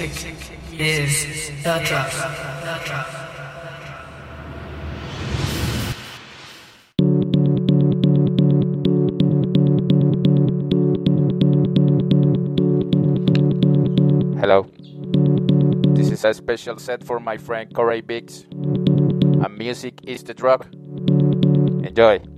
music is the drug. Hello. This is a special set for my friend Corey Biggs. And music is the drug. Enjoy.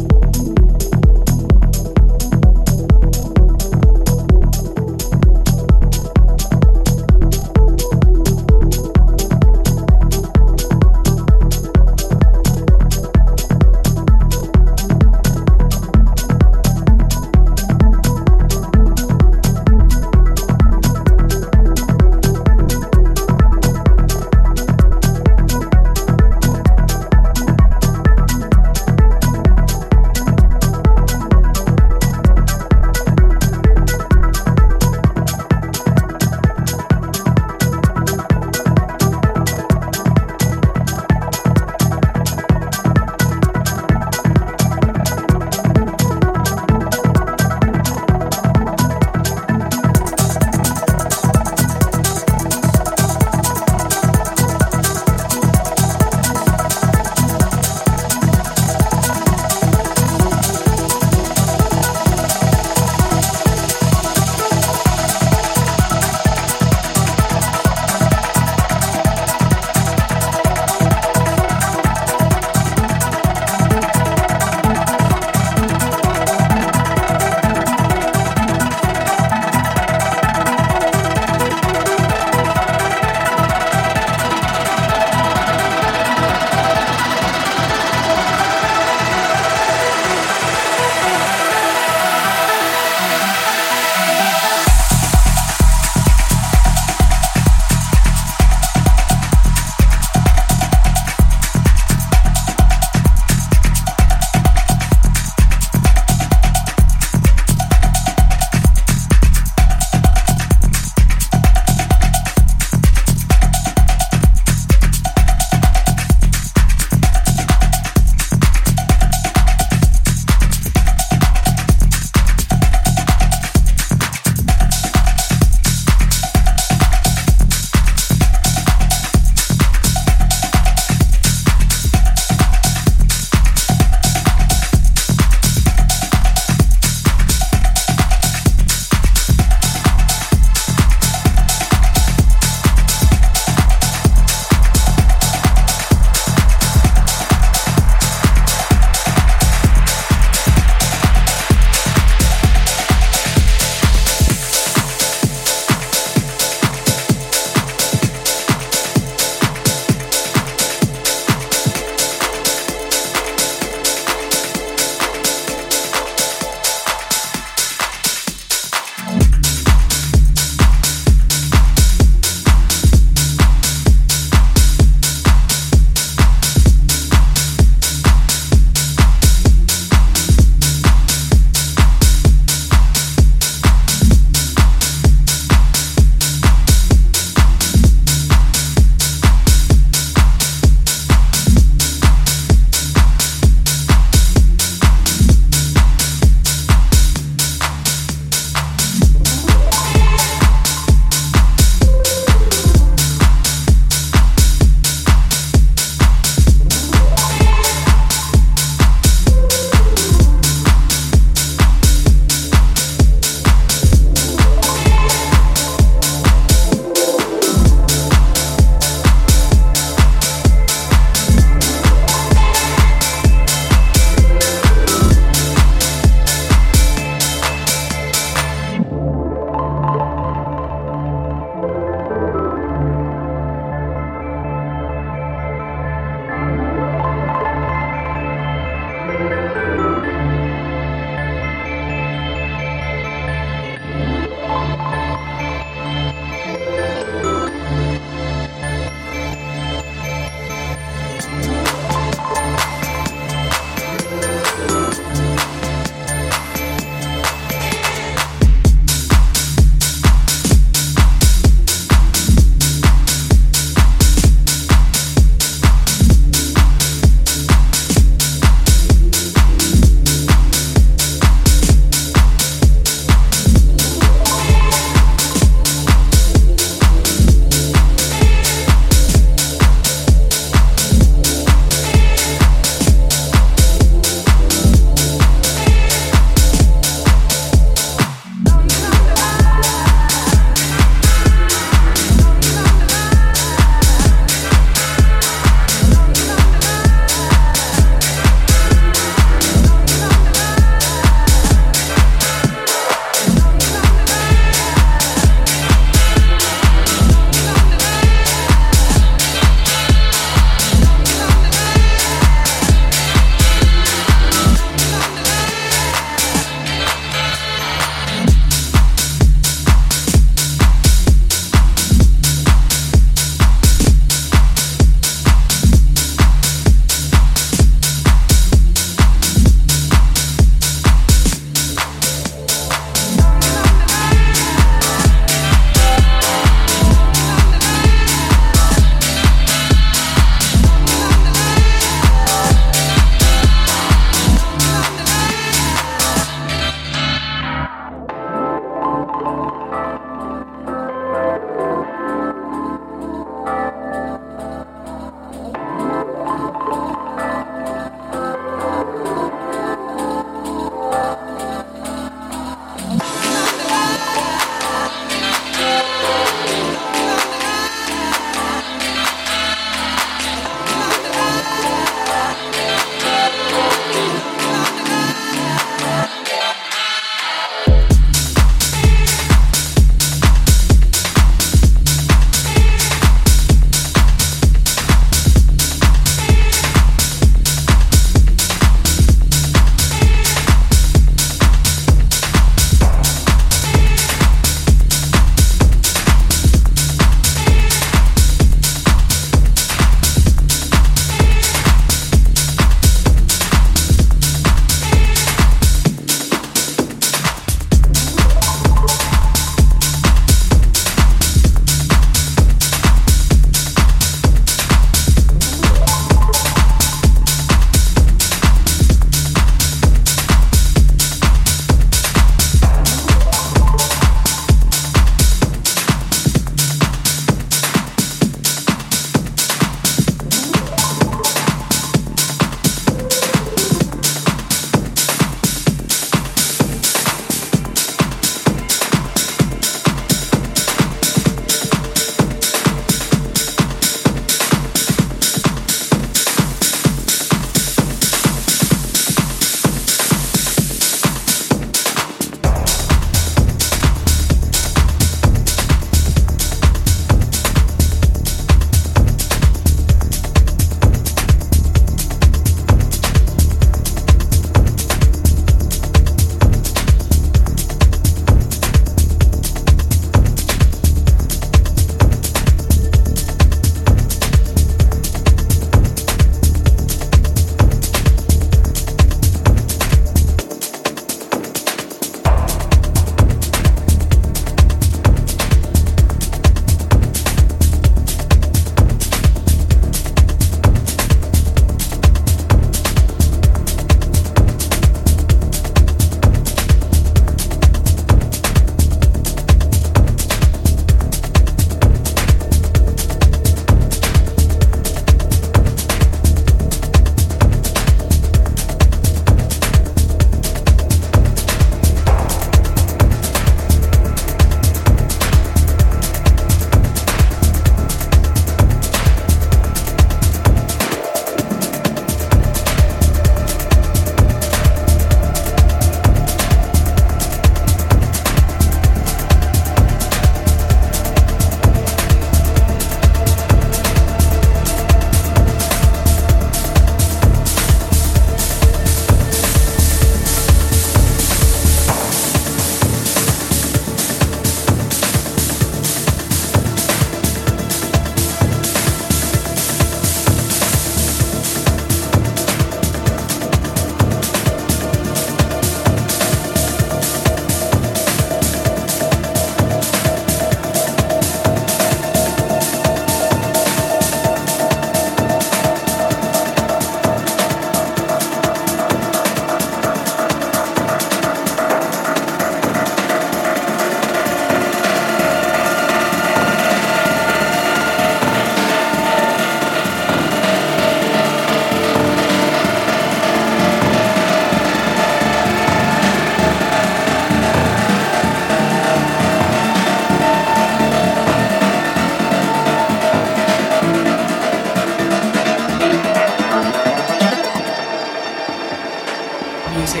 Music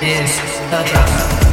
is the.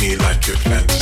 me like you planned.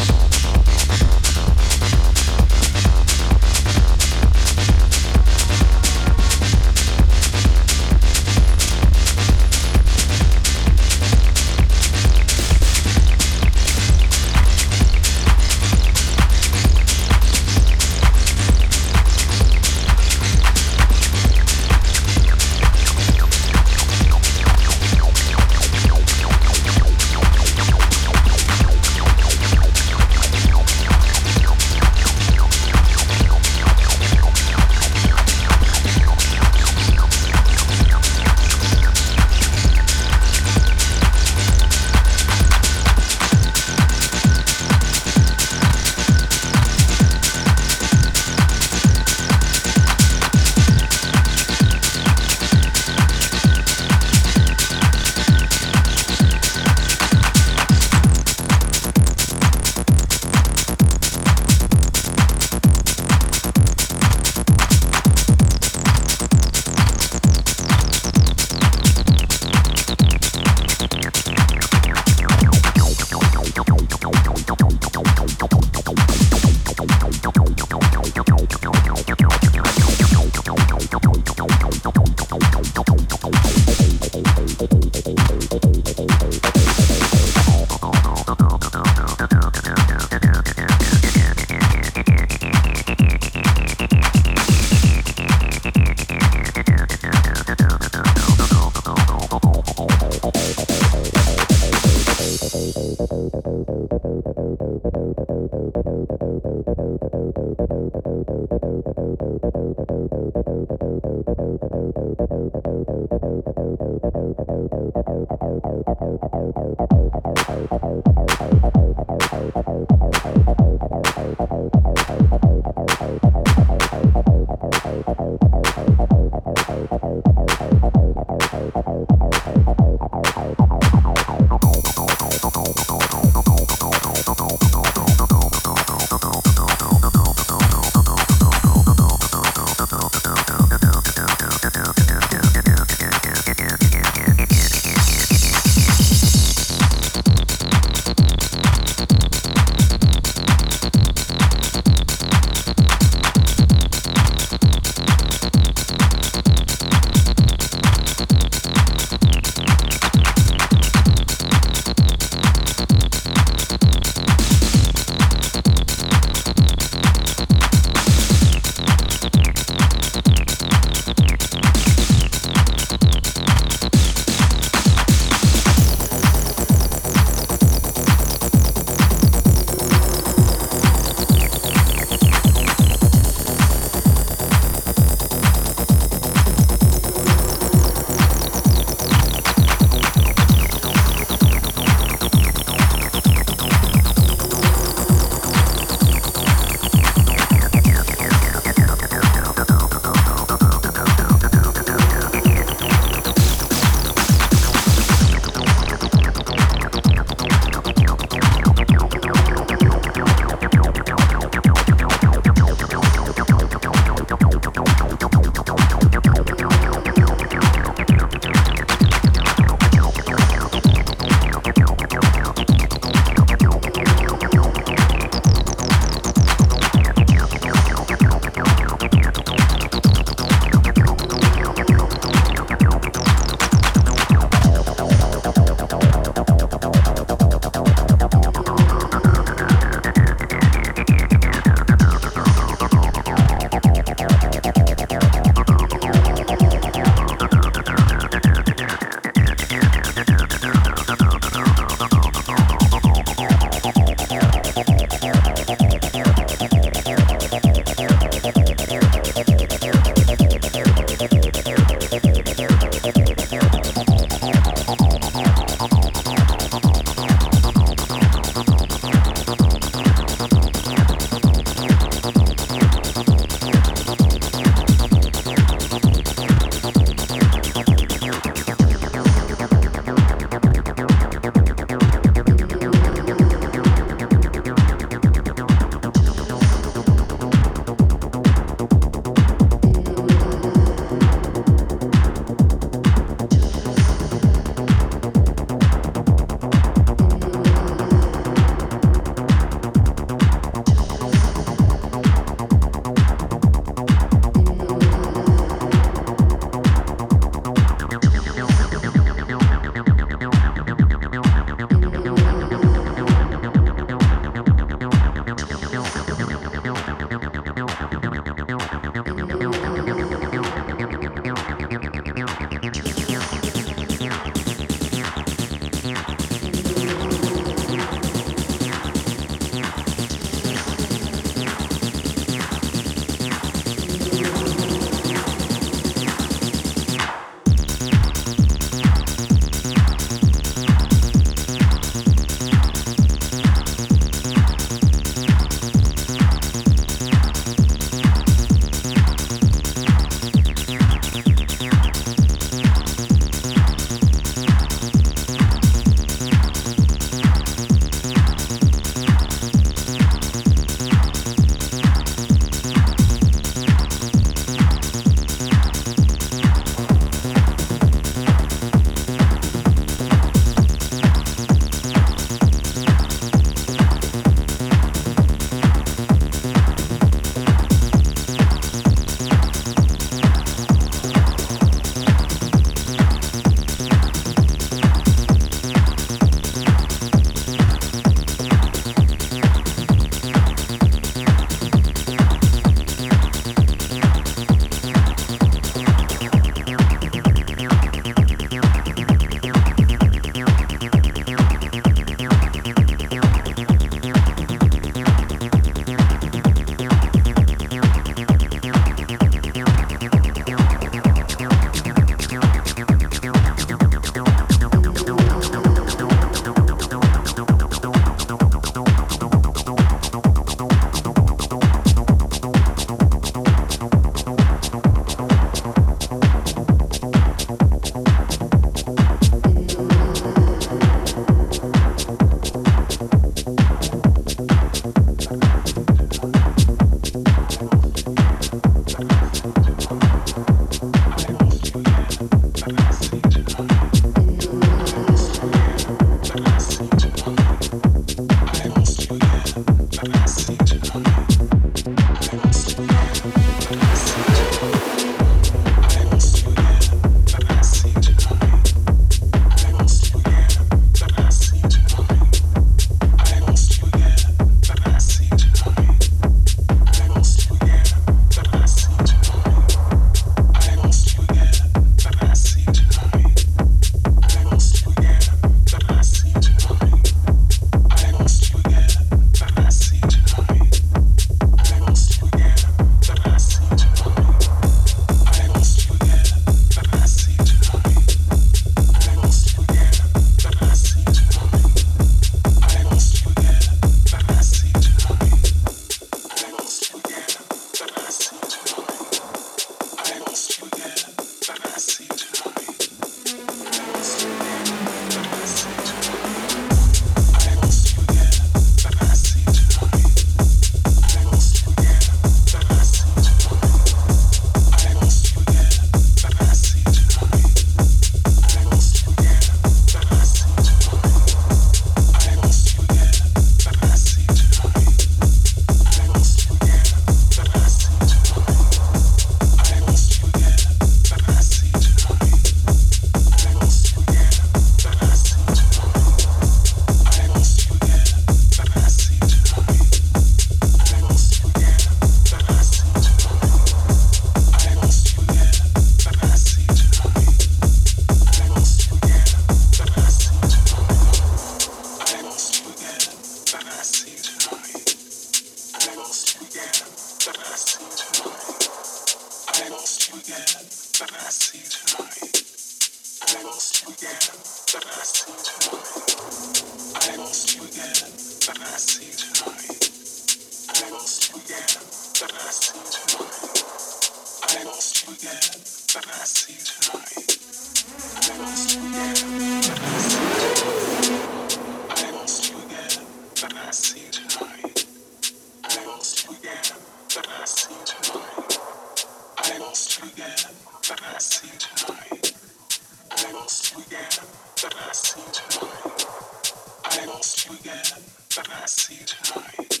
that I see you tonight.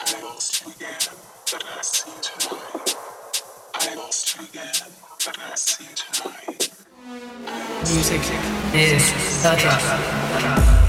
I lost you again that I see you tonight. I lost you again that I see you tonight. Music is the drug.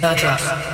The drug.